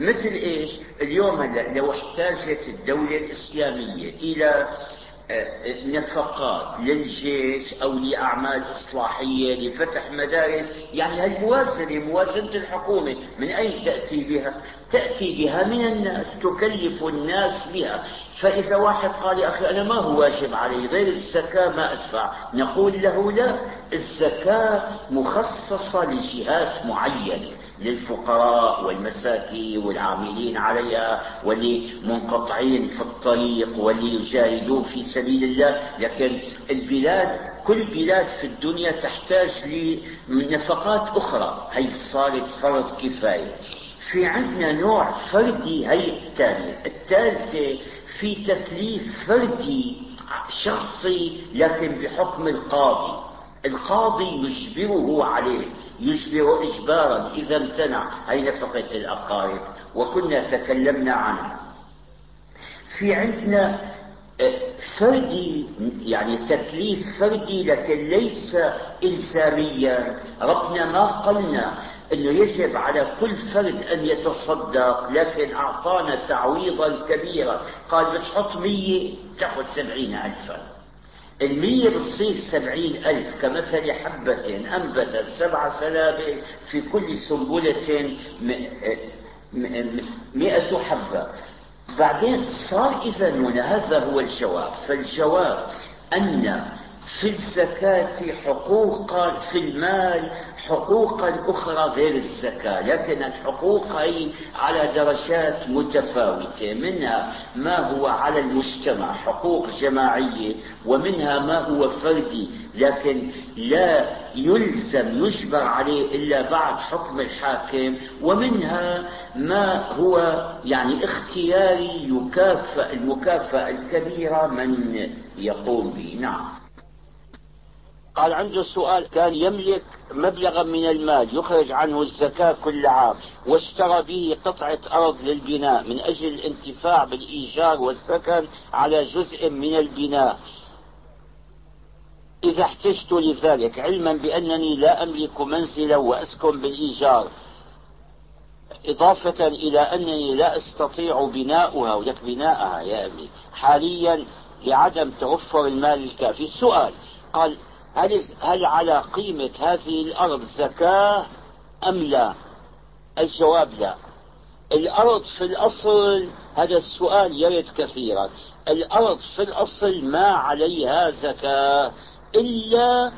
مثل إيش؟ اليوم هلا لو احتاجت الدولة الإسلامية إلى آه، نفقات للجيش أو لأعمال إصلاحية لفتح مدارس يعني هالموازنه موازنة الحكومة. من أين تأتي بها؟ تأتي بها من الناس تكلف الناس بها. فإذا واحد قال يا أخي أنا ما هو واجب علي غير الزكاة ما أدفع. نقول له لا الزكاة مخصصة لجهات معينة. للفقراء والمساكين والعاملين عليها واللي منقطعين في الطريق واللي يجاهدون في سبيل الله. لكن البلاد كل بلاد في الدنيا تحتاج لنفقات أخرى. هي صارت فرض كفاية. في عندنا نوع فردي هي الثانية الثالثة في تكليف فردي شخصي لكن بحكم القاضي. القاضي يجبره عليه يجبر إجبارا إذا امتنع. هي نفقة الأقارب؟ وكنا تكلمنا عنها في عندنا آه، فردي يعني تكليف فردي لكن ليس إلزاميا. ربنا ما قلنا أنه يجب على كل فرد أن يتصدق لكن أعطانا تعويضا كبيرا. قال بتحط مية تأخذ سبعين ألفا. المية بتصير سبعين ألف كمثل حبة أنبتت سبع سنابل في كل سنبلة مئة حبة. بعدين صار إذا هنا هذا هو الجواب. فالجواب أن في الزكاة حقوقا في المال حقوقا أخرى غير الزكاة. لكن الحقوق هي على درجات متفاوتة. منها ما هو على المجتمع حقوق جماعية ومنها ما هو فردي. لكن لا يلزم يجبر عليه إلا بعد حكم الحاكم. ومنها ما هو يعني اختياري يكافئ المكافأة الكبيرة من يقوم به. نعم. قال عنده سؤال كان يملك مبلغا من المال يخرج عنه الزكاة كل عام واشترى به قطعة أرض للبناء من أجل الانتفاع بالإيجار والسكن على جزء من البناء. إذا احتجت لذلك علما بأنني لا أملك منزلا وأسكن بالإيجار إضافة إلى أنني لا أستطيع بناؤها ولك بناءها يا أبي حاليا لعدم توفر المال الكافي. السؤال قال هل, هل على قيمة هذه الأرض زكاة أم لا؟ الجواب لا. الأرض في الأصل هذا السؤال يرد كثيرا. الأرض في الأصل ما عليها زكاة إلا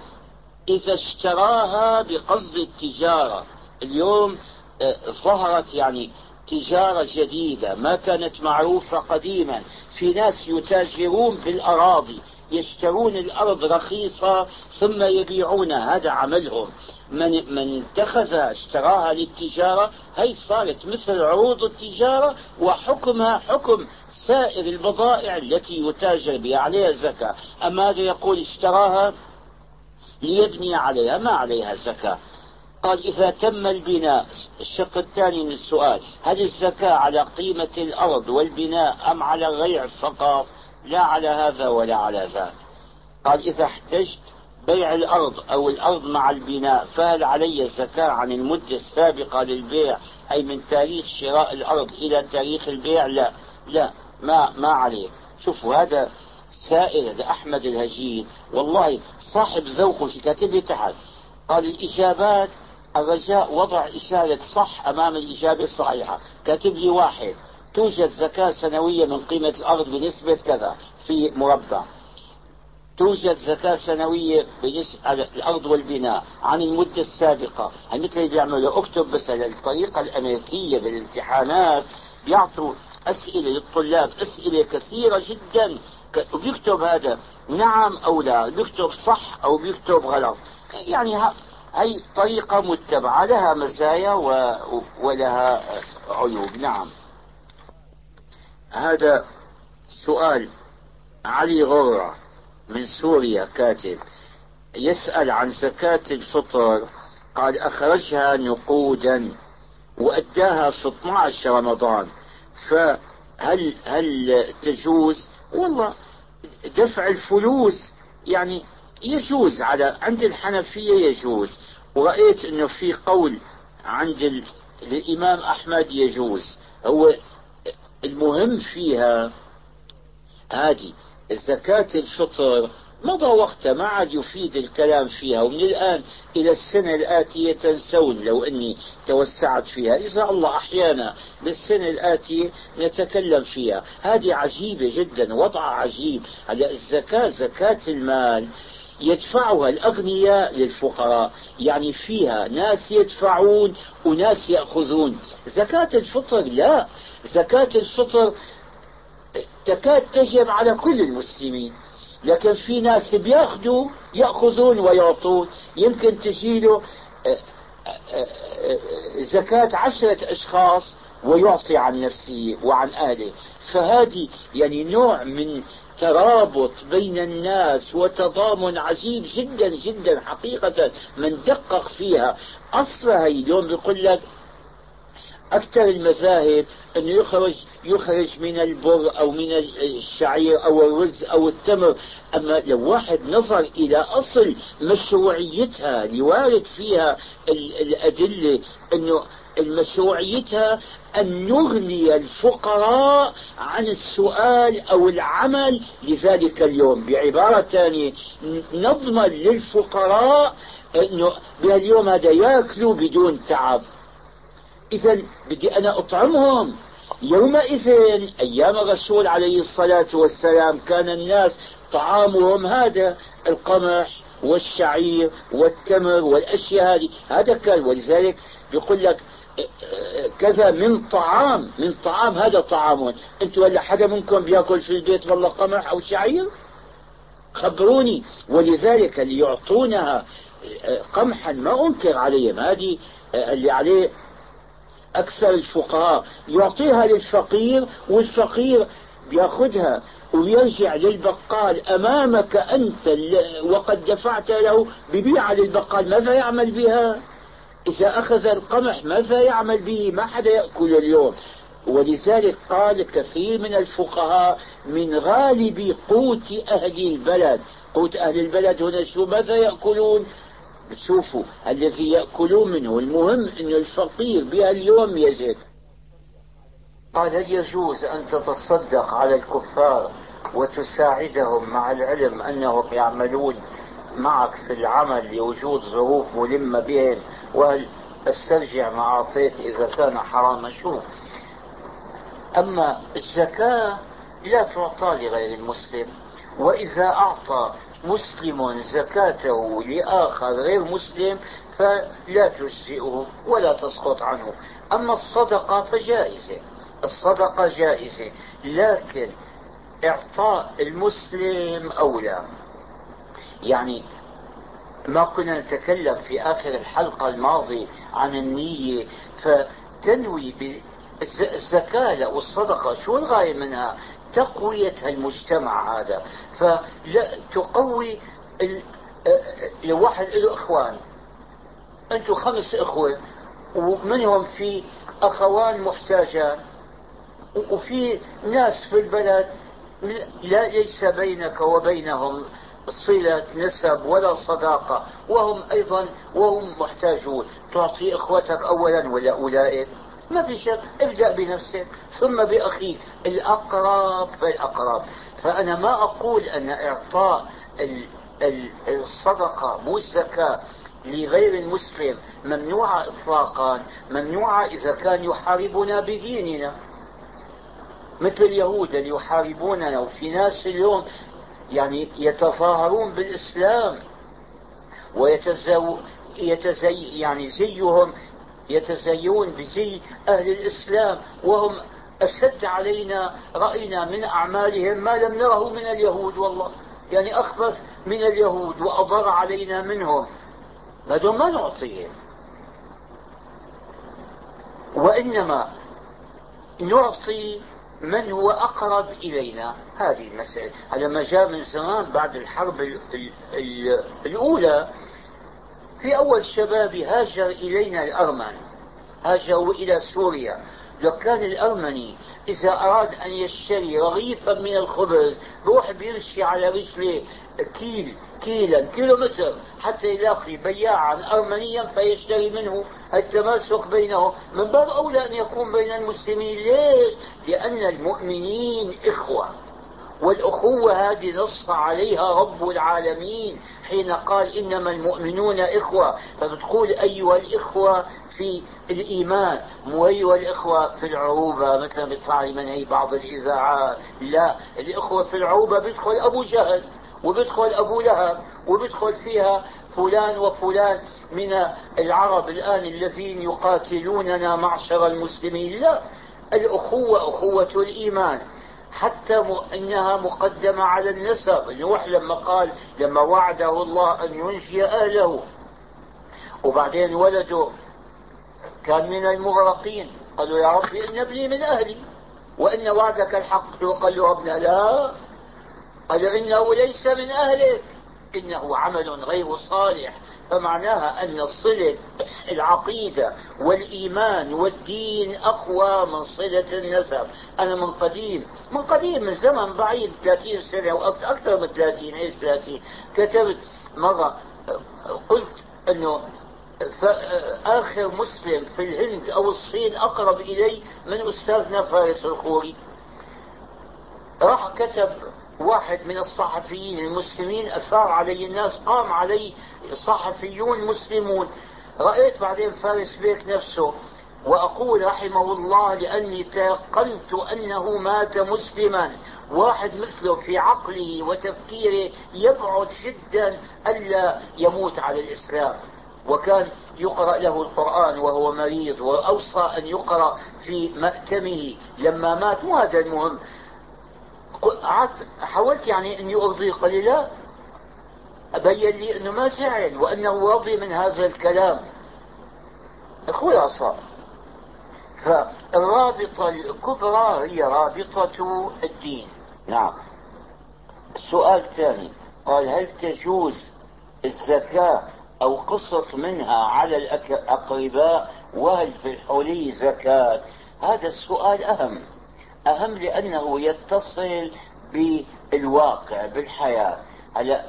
إذا اشتراها بقصد التجارة. اليوم آه، ظهرت يعني تجارة جديدة ما كانت معروفة قديما. في ناس يتاجرون بالأراضي يشترون الأرض رخيصة ثم يبيعونها هذا عملهم من من اتخذ اشتراها للتجارة هي صارت مثل عروض التجارة وحكمها حكم سائر البضائع التي يتاجر بها عليها زكاة أما هذا يقول اشتراها؟ ليبني عليها. ما عليها زكاة قال إذا تم البناء الشق الثاني من السؤال هل الزكاة على قيمة الأرض والبناء أم على الغيع فقط؟ لا على هذا ولا على ذاك. قال إذا احتجت بيع الأرض أو الأرض مع البناء فهل علي الزكاة عن المدة السابقة للبيع؟ أي من تاريخ شراء الأرض إلى تاريخ البيع؟ لا. لا ما ما عليك. شوفوا هذا سائل هذا أحمد الهجين والله صاحب ذوق كاتب لي تحت قال الإجابات الرجاء وضع إشارة صح أمام الإجابة الصحيحة. كاتب لي واحد. توجد زكاة سنوية من قيمة الأرض بنسبة كذا في مربع. توجد زكاة سنوية بنسبة الأرض والبناء عن المدة السابقة. مثل اللي بيعملوا أكتب بس الطريقة الأمريكية بالامتحانات بيعطوا أسئلة للطلاب أسئلة كثيرة جدا. وبيكتب هذا نعم أو لا بيكتب صح أو بيكتب غلط. يعني هي طريقة متبعة لها مزايا ولها عيوب. نعم. هذا سؤال علي غرة من سوريا كاتب يسأل عن زكاة الفطر. قال أخرجها نقودا وأداها في 12 رمضان. فهل هل تجوز؟ والله دفع الفلوس يعني يجوز على عند الحنفية يجوز. ورأيت أنه في قول عند للإمام أحمد يجوز. هو المهم فيها هذه زكاة الفطر. مضى وقتها ما عاد يفيد الكلام فيها ومن الآن إلى السنة الآتية تنسون لو أني توسعت فيها. إذا الله أحيانا للسنة الآتية نتكلم فيها. هذه عجيبة جدا وضع عجيب على الزكاة زكاة المال. يدفعها الأغنياء للفقراء. يعني فيها ناس يدفعون وناس يأخذون. زكاة الفطر لا. زكاة الفطر تكاد تجب على كل المسلمين. لكن في ناس بيأخذوا يأخذون ويعطون. يمكن تجيله آه، آه، آه، زكاة عشرة أشخاص. ويعطي عن نفسه وعن أهله فهذه يعني نوع من ترابط بين الناس وتضامن عجيب جدا جدا حقيقة من دقق فيها. أصلها اليوم بيقول لك أكثر المذاهب أنه يخرج يخرج من البر أو من الشعير أو الرز أو التمر. أما لو واحد نظر إلى أصل مشروعيتها لوارد فيها الأدلة أنه المشروعيتها أن نغني الفقراء عن السؤال أو العمل لذلك اليوم. بعبارة ثانية نضمن للفقراء أنه بهاليوم هذا ياكلوا بدون تعب. إذا بدي أنا أطعمهم. يومئذ أيام الرسول عليه الصلاة والسلام كان الناس طعامهم هذا القمح والشعير والتمر والأشياء هذه. هذا كان ولذلك يقول لك كذا من طعام من طعام هذا طعام. أنتم ولا حدا منكم بيأكل في البيت والله قمح أو شعير؟ خبروني. ولذلك اللي يعطونها قمحا ما أنكر عليهم هذه اللي عليه أكثر الفقهاء. يعطيها للفقير والفقير بيأخذها ويرجع للبقال أمامك أنت وقد دفعت له ببيعة للبقال. ماذا يعمل بها؟ إذا أخذ القمح ماذا يعمل به؟ ما حدا يأكل اليوم. ولذلك قال كثير من الفقهاء من غالب قوت أهل البلد. قوت أهل البلد هنا شو ماذا يأكلون؟ شوفوا الذي يأكلون منه. المهم أن الفقير بها اليوم يجد قال هل يجوز أن تتصدق على الكفار وتساعدهم مع العلم أنهم يعملون معك في العمل لوجود ظروف ملمة بهم وهل استرجع ما أعطيت إذا كان حراما. شوف أما الزكاة لا تعطى لغير المسلم وإذا أعطى مسلم زكاته لآخر غير مسلم فلا تجزئه ولا تسقط عنه. أما الصدقة فجائزة الصدقة جائزة لكن إعطاء المسلم أولى. يعني ما كنا نتكلم في آخر الحلقة الماضية عن النية فتنوي الزكاة والصدقة. شو الغاية منها؟ تقوية المجتمع هذا. فلا تقوي لو واحد له إخوان. أنتم خمس إخوة ومنهم في أخوان محتاجان وفي ناس في البلد لا ليس بينك وبينهم صلة نسب ولا صداقة. وهم أيضا وهم محتاجون. تعطي إخوتك أولا ولا أولئك. ما في شك ابدأ بنفسك. ثم بأخيك الأقرب فالأقرب فأنا ما أقول أن إعطاء الصدقة مو الزكاة لغير المسلم ممنوعة إطلاقا ممنوعة إذا كان يحاربنا بديننا. مثل اليهود اللي يحاربوننا وفي ناس اليوم يعني يتظاهرون بالإسلام ويتزو يتزي يعني زيهم يتزيون بزي أهل الإسلام وهم أشد علينا رأينا من أعمالهم ما لم نره من اليهود والله يعني أخبث من اليهود وأضر علينا منهم. هذول ما نعطيهم. وإنما نعطي من هو أقرب إلينا؟ هذه المسألة. على ما جاء من زمان بعد الحرب الأولى. في أول شباب هاجر إلينا الأرمن هاجروا إلى سوريا. لو كان الأرمني إذا أراد أن يشتري رغيفا من الخبز روح بيمشي على رجله كيل كيلا كيلو متر حتى يلاقي بياعا أرمنيا فيشتري منه التماسك بينه. من باب أولى أن يكون بين المسلمين. ليش؟ لأن المؤمنين إخوة. والأخوة هذه نص عليها رب العالمين. حين قال إنما المؤمنون إخوة. فبتقول أيها الإخوة في الإيمان. مو أيها الإخوة في العروبة مثل بتطلع منهي بعض الإذاعات. لا الإخوة في العروبة بيدخل أبو جهل. وبيدخل أبو لهب وبيدخل فيها فلان وفلان من العرب الآن الذين يقاتلوننا معشر المسلمين. لا الأخوة أخوة الإيمان. حتى م... إنها مقدمة على النسب. نوح لما قال لما وعده الله أن ينجي أهله. وبعدين ولده كان من المغرقين. قالوا يا ربي إن ابني من أهلي. وإن وعدك الحق. وقال له ابنه لا. قال إنه ليس من أهلك. إنه عمل غير صالح. فمعناها أن صلة العقيدة والإيمان والدين أقوى من صلة النسب. أنا من قديم من قديم من زمن بعيد 30 سنة أو أكثر من 30 إيش 30 كتبت مرة قلت أنه آخر مسلم في الهند أو الصين أقرب إلي من أستاذنا فارس الخوري. راح كتب واحد من الصحفيين المسلمين أثار علي الناس قام علي صحفيون مسلمون. رأيت بعدين فارس بيك نفسه وأقول رحمه الله لأني تيقنت أنه مات مسلما. واحد مثله في عقله وتفكيره يبعد جدا ألا يموت على الإسلام. وكان يقرأ له القرآن وهو مريض وأوصى أن يقرأ في مأتمه. لما مات مو هذا المهم حاولت يعني إني ارضيه قال لي لا أبين لي إنه ما زعل وأنه راضي من هذا الكلام. خلاصة فالرابطة الكبرى هي رابطة الدين. نعم. السؤال الثاني. قال هل تجوز الزكاة أو قسط منها على الأقرباء؟ وهل في الحلي زكاة؟ هذا السؤال أهم. أهم لأنه يتصل بالواقع بالحياة. هلا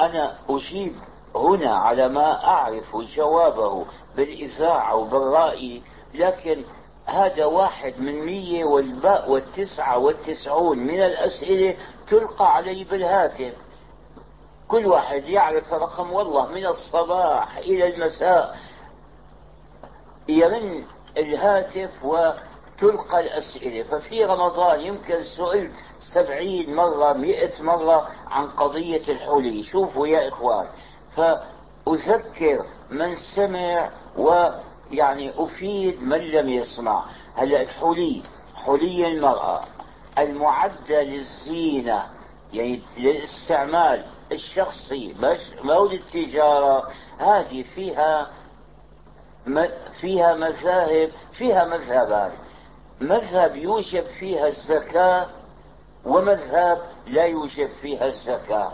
أنا أجيب هنا على ما أعرف جوابه بالإذاعة وبالرأي لكن هذا واحد من مية والباء والتسعة والتسعون من الأسئلة تلقى علي بالهاتف. كل واحد يعرف رقم والله من الصباح إلى المساء. يرن الهاتف و تلقى الأسئلة. ففي رمضان يمكن سئلت سبعين مرة مئة مرة عن قضية الحلي شوفوا يا إخوان. فأذكر من سمع ويعني أفيد من لم يسمع. هلأ الحلي حلي المرأة. المعدة للزينة يعني للاستعمال الشخصي مو للتجارة هذه فيها فيها مذاهب فيها مذهبان مذهب يوجب فيها الزكاة ومذهب لا يوجب فيها الزكاة.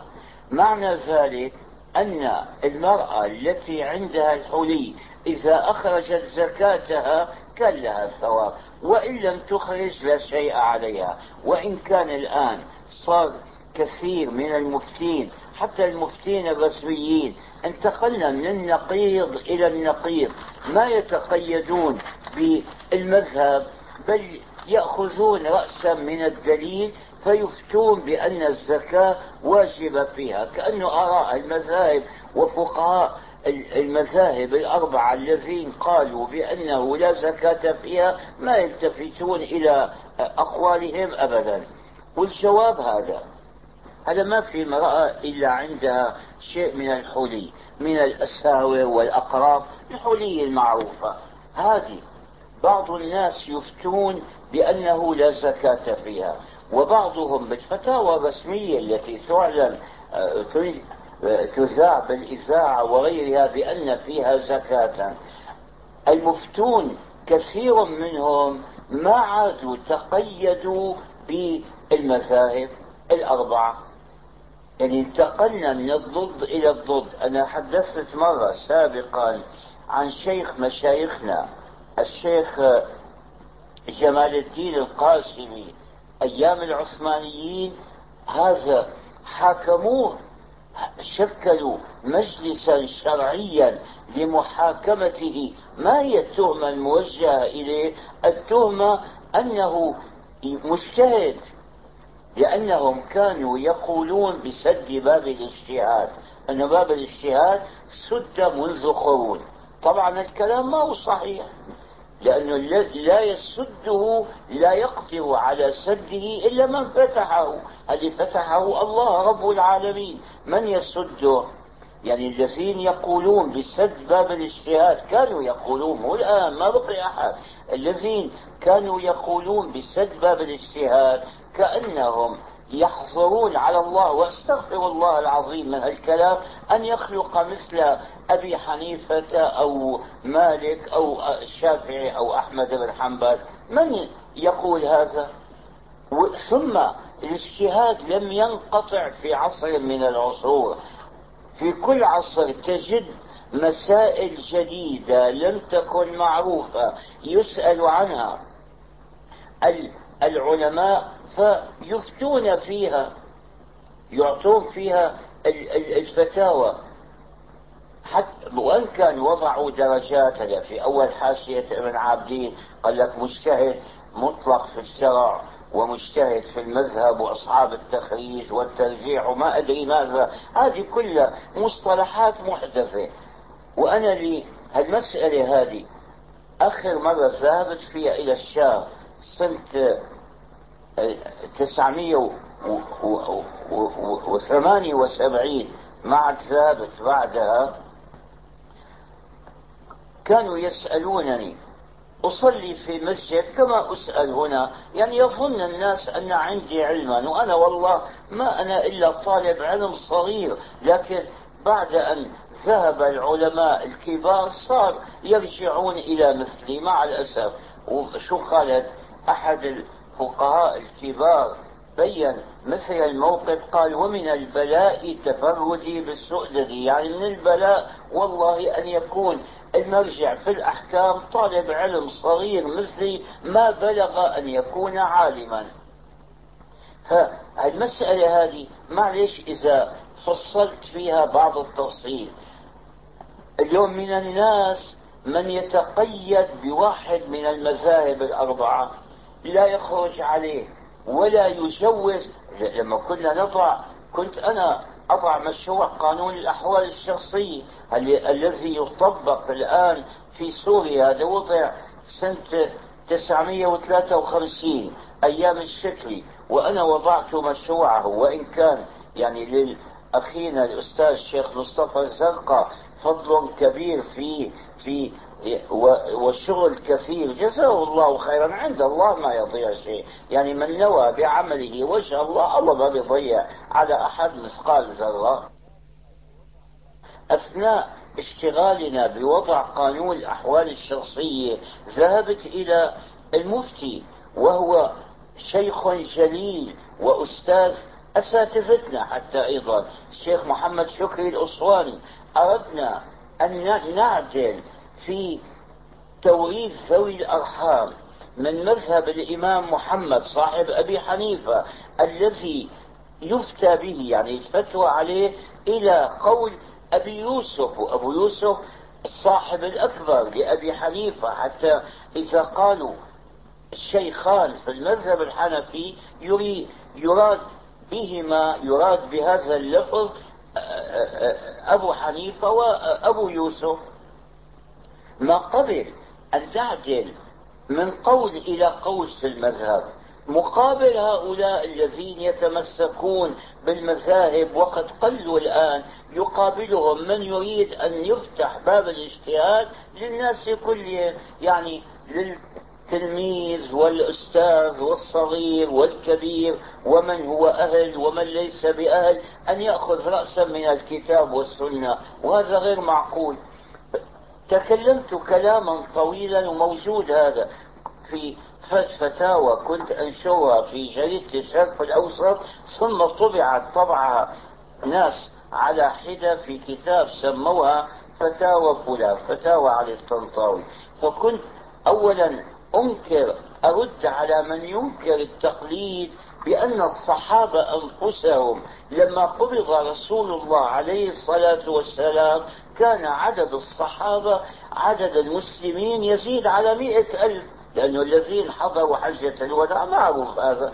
معنى ذلك أن المرأة التي عندها الحلي إذا أخرجت زكاتها كان لها ثواب وإن لم تخرج لا شيء عليها. وإن كان الآن صار كثير من المفتين حتى المفتين الرسميين انتقلنا من النقيض إلى النقيض. ما يتقيدون بالمذهب بل يأخذون رأسا من الدليل فيفتون بأن الزكاة واجبة فيها. كأنه آراء المذاهب وفقهاء المذاهب الأربعة الذين قالوا بأنه لا زكاة فيها ما يلتفتون إلى أقوالهم أبدا. والجواب هذا هذا ما في امرأة إلا عندها شيء من الحلي من الأساور والأقراب الحلي المعروفة. هذه بعض الناس يفتون بأنه لا زكاة فيها وبعضهم بالفتاوى الرسمية التي تعلن آه، تذاع بالإذاعة وغيرها بأن فيها زكاة. المفتون كثير منهم ما عادوا تقيدوا بالمذاهب الأربعة. يعني انتقلنا من الضد إلى الضد. أنا حدثت مرة سابقا عن شيخ مشايخنا الشيخ جمال الدين القاسمي أيام العثمانيين هذا حاكموه شكلوا مجلسا شرعيا لمحاكمته. ما هي التهمة الموجهة إليه؟ التهمة أنه مجتهد لأنهم كانوا يقولون بسد باب الاجتهاد أن باب الاجتهاد سد منذ قرون. طبعا الكلام ما هو صحيح. لأنه لا يسده لا يقدر على سده إلا من فتحه. الذي فتحه الله رب العالمين. من يسده؟ يعني الذين يقولون بسد باب الاجتهاد كانوا يقولون مو الآن ما بقي أحد. الذين كانوا يقولون بسد باب الاجتهاد كأنهم يحظرون على الله واستغفر الله العظيم من الكلام أن يخلق مثل أبي حنيفة أو مالك أو الشافعي أو أحمد بن حنبل. من يقول هذا؟ ثم الاجتهاد لم ينقطع في عصر من العصور. في كل عصر تجد مسائل جديدة لم تكن معروفة يسأل عنها. العلماء فيفتون فيها يعطون فيها الفتاوى. حتى وإن كان وضعوا درجات في أول حاشية ابن عابدين قال لك مجتهد مطلق في الشرع ومجتهد في المذهب وأصحاب التخريج والترجيح وما أدري ماذا. هذه كلها مصطلحات محدثة. وأنا لي هالمسألة هذه آخر مرة ذهبت فيها إلى الشام سنة 978 مع ثابت بعدها كانوا يسألونني. أصلي في مسجد كما أسأل هنا. يعني يظن الناس أن عندي علما. وأنا والله ما أنا إلا طالب علم صغير. لكن بعد أن ذهب العلماء الكبار صار يرجعون إلى مثلي. مع الأسف وشو قالت أحد الفقهاء الكبار بين مثل الموقف قال ومن البلاء تفردي بالسؤدد يعني من البلاء والله أن يكون المرجع في الأحكام طالب علم صغير مثلي ما بلغ أن يكون عالما. فالمسألة هذه معلش إذا فصلت فيها بعض التفصيل. اليوم من الناس من يتقيد بواحد من المذاهب الأربعة لا يخرج عليه ولا يجوز لما كنا نضع كنت أنا أضع مشروع قانون الأحوال الشخصية الذي يطبق الآن في سوريا. هذا وضع سنة 953 أيام الشكلي وأنا وضعت مشروعه وإن كان يعني لأخينا الأستاذ الشيخ مصطفى الزرقاء فضل كبير في في والشغل كثير جزاه الله خيرا. عند الله ما يضيع شيء. يعني من نوى بعمله وجه الله الله ما بيضيع على أحد مثقال ذرة. أثناء اشتغالنا بوضع قانون الأحوال الشخصية ذهبت إلى المفتي وهو شيخ جليل وأستاذ أساتذتنا حتى أيضا. الشيخ محمد شكري الأسواني. أردنا أن نعدل في توريث ذوي الأرحام من مذهب الإمام محمد صاحب أبي حنيفة الذي يفتى به يعني الفتوى عليه إلى قول أبي يوسف وأبو يوسف الصاحب الأكبر لأبي حنيفة حتى إذا قالوا الشيخان في المذهب الحنفي يريد يراد بهما يراد بهذا اللفظ أبو حنيفة وأبو يوسف. ما قبل أن تعدل من قول إلى قول في المذهب. مقابل هؤلاء الذين يتمسكون بالمذاهب وقد قلوا الآن يقابلهم من يريد أن يفتح باب الاجتهاد للناس كلهم يعني للتلميذ والأستاذ والصغير والكبير ومن هو أهل ومن ليس بأهل أن يأخذ رأسا من الكتاب والسنة. وهذا غير معقول. تكلمت كلاما طويلا وموجود هذا في فتاوى كنت انشرها في جريدة الشرق الأوسط ثم طبعت طبعها ناس على حدة في كتاب سموها فتاوى فلان فتاوى علي الطنطاوي. فكنت اولا أنكر أرد على من ينكر التقليد بأن الصحابة أنفسهم لما قبض رسول الله عليه الصلاة والسلام كان عدد الصحابة عدد المسلمين يزيد على مئة ألف لأنه الذين حضروا حجة الوداع معروف هذا.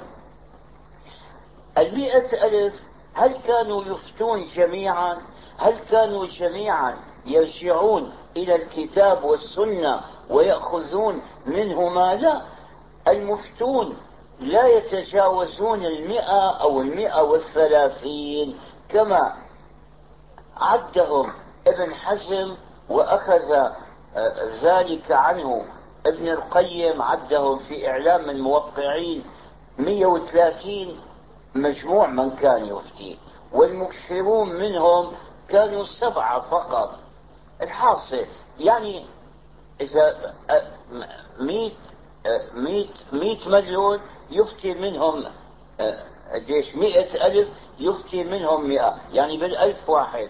المئة ألف هل كانوا يفتون جميعا؟ هل كانوا جميعا يرجعون إلى الكتاب والسنة ويأخذون منهما؟ لا. المفتون لا يتجاوزون المئة أو المئة والثلاثين كما عدهم ابن حزم وأخذ آه، ذلك عنه. ابن القيم عدهم في إعلام الموقعين 130 مجموع من كان يفتي والمكثرون منهم كانوا سبعة فقط. الحاصل يعني آه، مئة آه، مئة مئة مليون يفتي منهم قديش مئة ألف يفتي منهم مئة يعني بالألف واحد.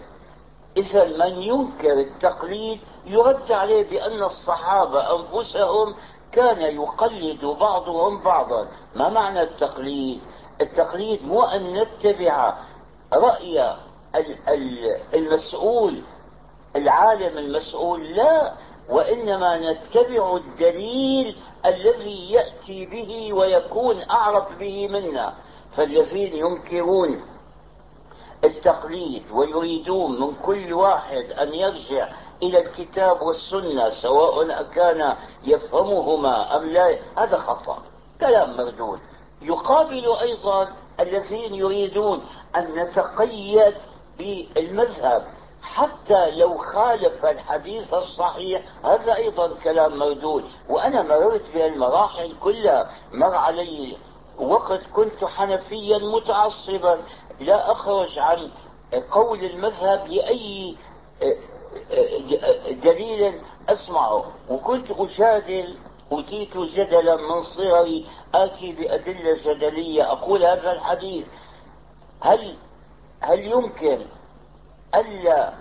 إذا من ينكر التقليد يرد عليه بأن الصحابة أنفسهم كان يقلد بعضهم بعضا. ما معنى التقليد؟ التقليد مو أن نتبع رأي المسؤول العالم المسؤول لا وإنما نتبع الدليل الذي يأتي به ويكون أعرف به منا. فالذين ينكرون التقليد ويريدون من كل واحد أن يرجع إلى الكتاب والسنة سواء كان يفهمهما أم لا. هذا خطأ كلام مردود. يقابل أيضا الذين يريدون أن نتقيد بالمذهب حتى لو خالف الحديث الصحيح. هذا أيضا كلام مردود. وأنا مررت بهالمراحل كلها مر علي وقت كنت حنفيا متعصبا. لا أخرج عن قول المذهب لأي دليل أسمعه. وكنت أجادل أوتيت جدلا من صغري آتي بأدلة جدلية. أقول هذا الحديث. هل هل يمكن ألا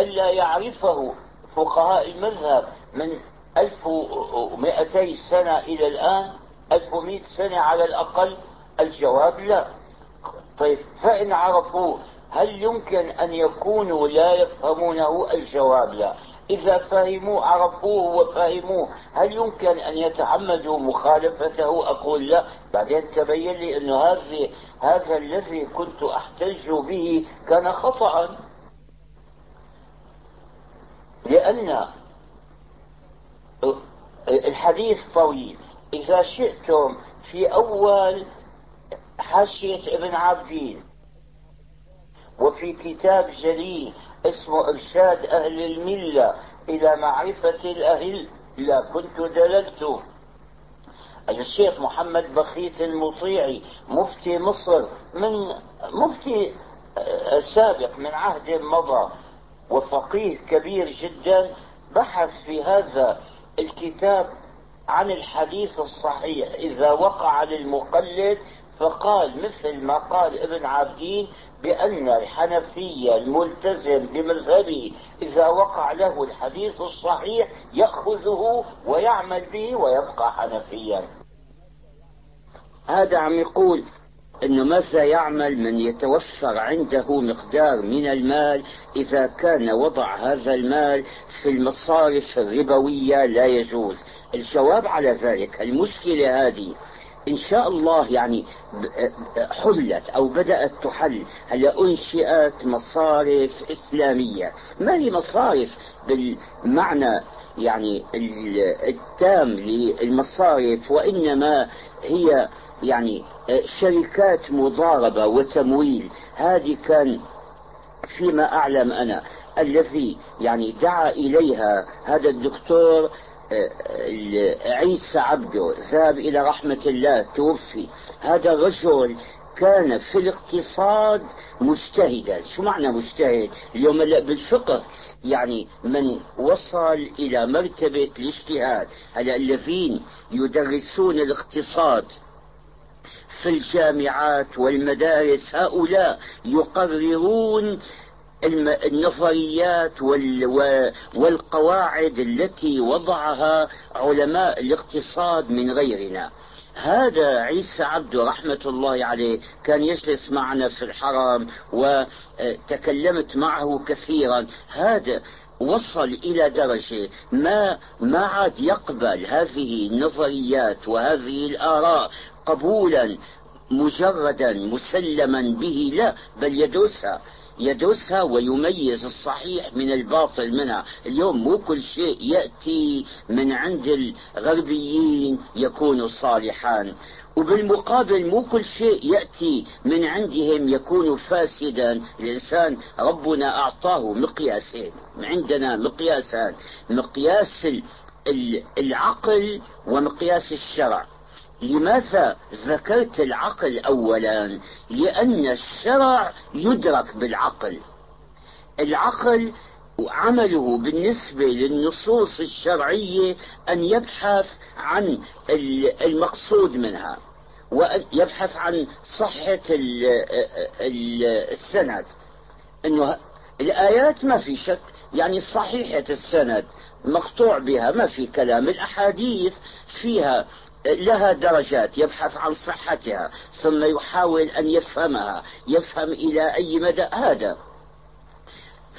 ألا يعرفه فقهاء المذهب من 1200 سنة إلى الآن؟ 1100 سنة على الأقل؟ الجواب لا. طيب فإن عرفوه هل يمكن أن يكونوا لا يفهمونه؟ الجواب لا. إذا فهموا عرفوه وفهموه هل يمكن أن يتعمدوا مخالفته؟ أقول لا. بعدين تبين لي أنه هذا هذا الذي كنت أحتج به كان خطأ. لأن الحديث طويل. إذا شئتم في أول حاشية ابن عابدين. وفي كتاب جليل اسمه إرشاد أهل الملة إلى معرفة الأهل لا كنت دللت. الشيخ محمد بخيت المطيعي مفتي مصر من مفتي سابق من عهد مضى وفقيه كبير جدا بحث في هذا الكتاب عن الحديث الصحيح. إذا وقع للمقلد فقال مثل ما قال ابن عابدين بأن الحنفي الملتزم بمذهبه إذا وقع له الحديث الصحيح يأخذه ويعمل به ويبقى حنفيا. هذا عم يقول إنه ماذا يعمل من يتوفر عنده مقدار من المال إذا كان وضع هذا المال في المصارف الربوية لا يجوز. الجواب على ذلك المشكلة هذه إن شاء الله يعني حلت أو بدأت تحل. هلا أنشئت مصارف إسلامية؟ ما هي مصارف؟ بالمعنى يعني التام للمصارف وإنما هي يعني شركات مضاربة وتمويل. هذه كان فيما أعلم أنا. الذي يعني دعا إليها هذا الدكتور عيسى عبده ذهب إلى رحمة الله توفي. هذا الرجل كان في الاقتصاد مجتهدا. شو معنى مجتهد؟ اليوم بالفقه يعني من وصل إلى مرتبة الاجتهاد. هلا الذين يدرسون الاقتصاد في الجامعات والمدارس هؤلاء يقررون النظريات والقواعد التي وضعها علماء الاقتصاد من غيرنا. هذا عيسى عبده رحمة الله عليه كان يجلس معنا في الحرم وتكلمت معه كثيرا. هذا وصل إلى درجة ما ما عاد يقبل هذه النظريات وهذه الآراء قبولا مجردا مسلما به. لا بل يدرسها يدرسها ويميز الصحيح من الباطل منها. اليوم مو كل شيء يأتي من عند الغربيين يكون صالحا وبالمقابل مو كل شيء يأتي من عندهم يكون فاسدا. الإنسان ربنا أعطاه مقياسين. عندنا مقياسان. مقياس العقل ومقياس الشرع. لماذا ذكرت العقل اولا؟ لأن الشرع يدرك بالعقل. العقل عمله بالنسبة للنصوص الشرعية أن يبحث عن المقصود منها وأن يبحث عن صحة السند. أنه الآيات ما في شك يعني صحيحة السند مقطوع بها ما في كلام الأحاديث فيها لها درجات يبحث عن صحتها ثم يحاول أن يفهمها يفهم إلى أي مدى هذا.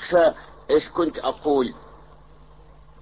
فإيش كنت أقول؟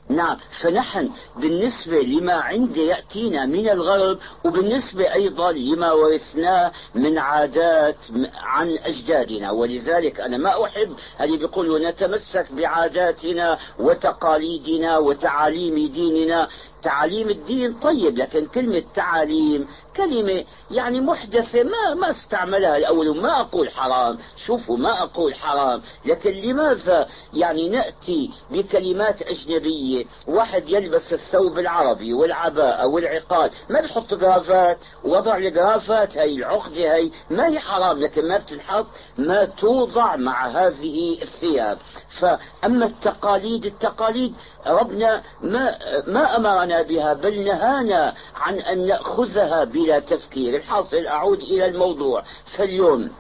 نعم فنحن بالنسبة لما عندي يأتينا من الغرب وبالنسبة أيضا لما ورثناه من عادات عن أجدادنا. ولذلك أنا ما أحب اللي بيقولوا نتمسك بعاداتنا وتقاليدنا وتعاليم ديننا. تعاليم الدين طيب لكن كلمة تعاليم كلمة يعني محدثة ما ما استعملها الأول وما أقول حرام. شوفوا ما أقول حرام. لكن لماذا يعني نأتي بكلمات أجنبية؟ واحد يلبس الثوب العربي والعباءة والعقال ما بيحط جرافات؟ وضع الجرافات هي العقدة هي. ما هي حرام لكن ما بتنحط ما توضع مع هذه الثياب. فأما التقاليد التقاليد ربنا ما ما أمرنا بها بل نهانا عن أن نأخذها بلا تفكير. الحاصل أعود إلى الموضوع. فاليوم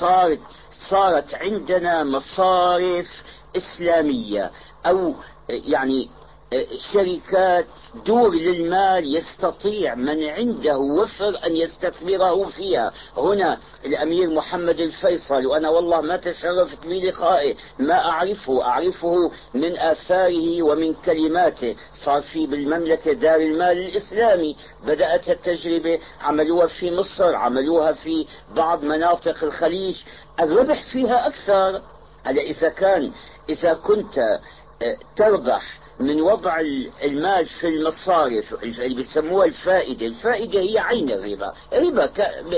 صارت صارت عندنا مصارف إسلامية أو يعني شركات دور للمال يستطيع من عنده وفر أن يستثمره فيها. هنا الأمير محمد الفيصل وأنا والله ما تشرفت بلقائه ما أعرفه أعرفه من آثاره ومن كلماته. صار في بالمملكة دار المال الإسلامي. بدأت التجربة عملوها في مصر عملوها في بعض مناطق الخليج. الربح فيها أكثر. هلا إذا كان إذا كنت آه، تربح من وضع المال في المصارف اللي بيسموها الفائدة. الفائدة هي عين الربا. ربا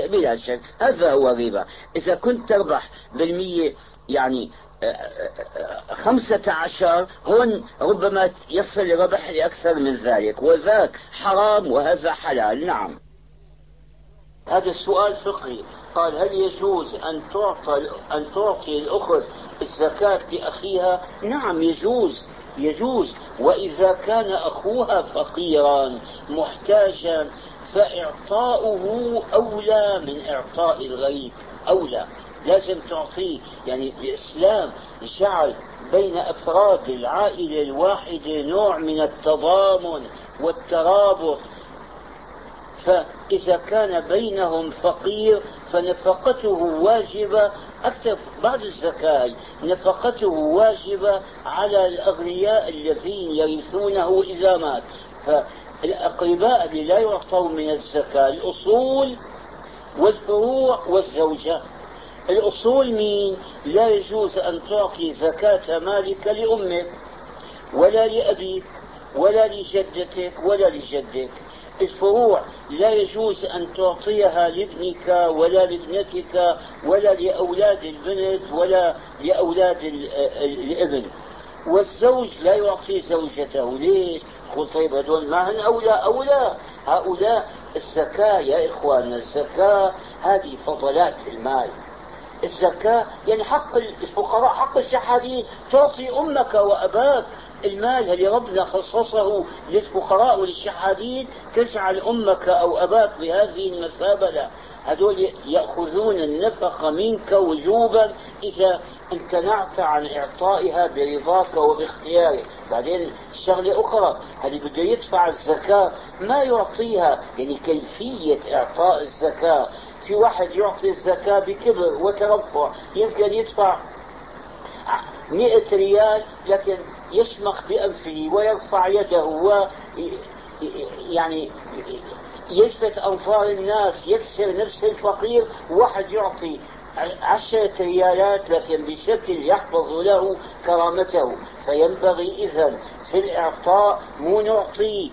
بلا شك هذا هو الربا. إذا كنت تربح بالمية يعني آه، آه، خمسة عشر هون ربما يصل الربح لأكثر من ذلك. وذاك حرام وهذا حلال. نعم. هذا السؤال فقهي. قال هل يجوز أن تعطى أن تعطي الأخت الزكاة لأخيها؟ نعم يجوز. يجوز. وإذا كان أخوها فقيرا محتاجا فإعطاؤه أولى من إعطاء الغيب. أولى. لازم تعطيه. يعني الإسلام جعل بين أفراد العائلة الواحدة نوع من التضامن والترابط. فإذا كان بينهم فقير فنفقته واجبة أكثر بعد الزكاة نفقته واجبة على الأغنياء الذين يرثونه إذا مات. فالأقرباء اللي لا يعطون من الزكاة الأصول والفروع والزوجة. الأصول مين؟ لا يجوز أن تعطي زكاة مالك لأمك ولا لأبيك ولا لجدتك ولا لجدك. الفروع. لا يجوز أن تعطيها لابنك ولا لابنتك ولا لأولاد البنت ولا لأولاد الابن. والزوج لا يعطي زوجته. ليش؟ قل طيب هذول ما هن أولى؟ أولى. هؤلاء الزكاة يا إخواننا الزكاة هذه فضلات المال. الزكاة يعني حق الفقراء حق الشحاتين. تعطي أمك وأباك المال اللي ربنا خصصه للفقراء وللشحاتين تجعل أمك أو أباك بهذه المثابة هذول يأخذون النفقة منك وجوبا إذا امتنعت عن إعطائها برضاك وباختيارك. بعدين شغلة أخرى هل بده يدفع الزكاة ما يعطيها. يعني كيفية إعطاء الزكاة. في واحد يعطي الزكاة بكبر وترفع يمكن يدفع مئة ريال لكن يشمخ بأنفه ويرفع يده و يعني يلفت أنظار الناس يكسر نفس الفقير واحد يعطي عشرة ريالات لكن بشكل يحفظ له كرامته. فينبغي إذا في الإعطاء مو نعطي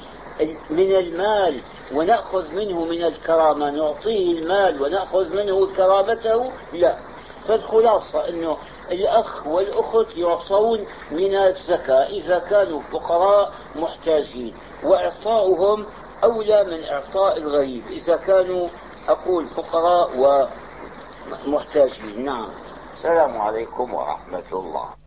من المال ونأخذ منه من الكرامة نعطيه المال ونأخذ منه كرامته لا. فالخلاصة أنه الأخ والأخت يعطون من الزكاة إذا كانوا فقراء محتاجين وإعطاؤهم أولى من إعطاء الغريب إذا كانوا أقول فقراء ومحتاجين. نعم. السلام عليكم ورحمة الله.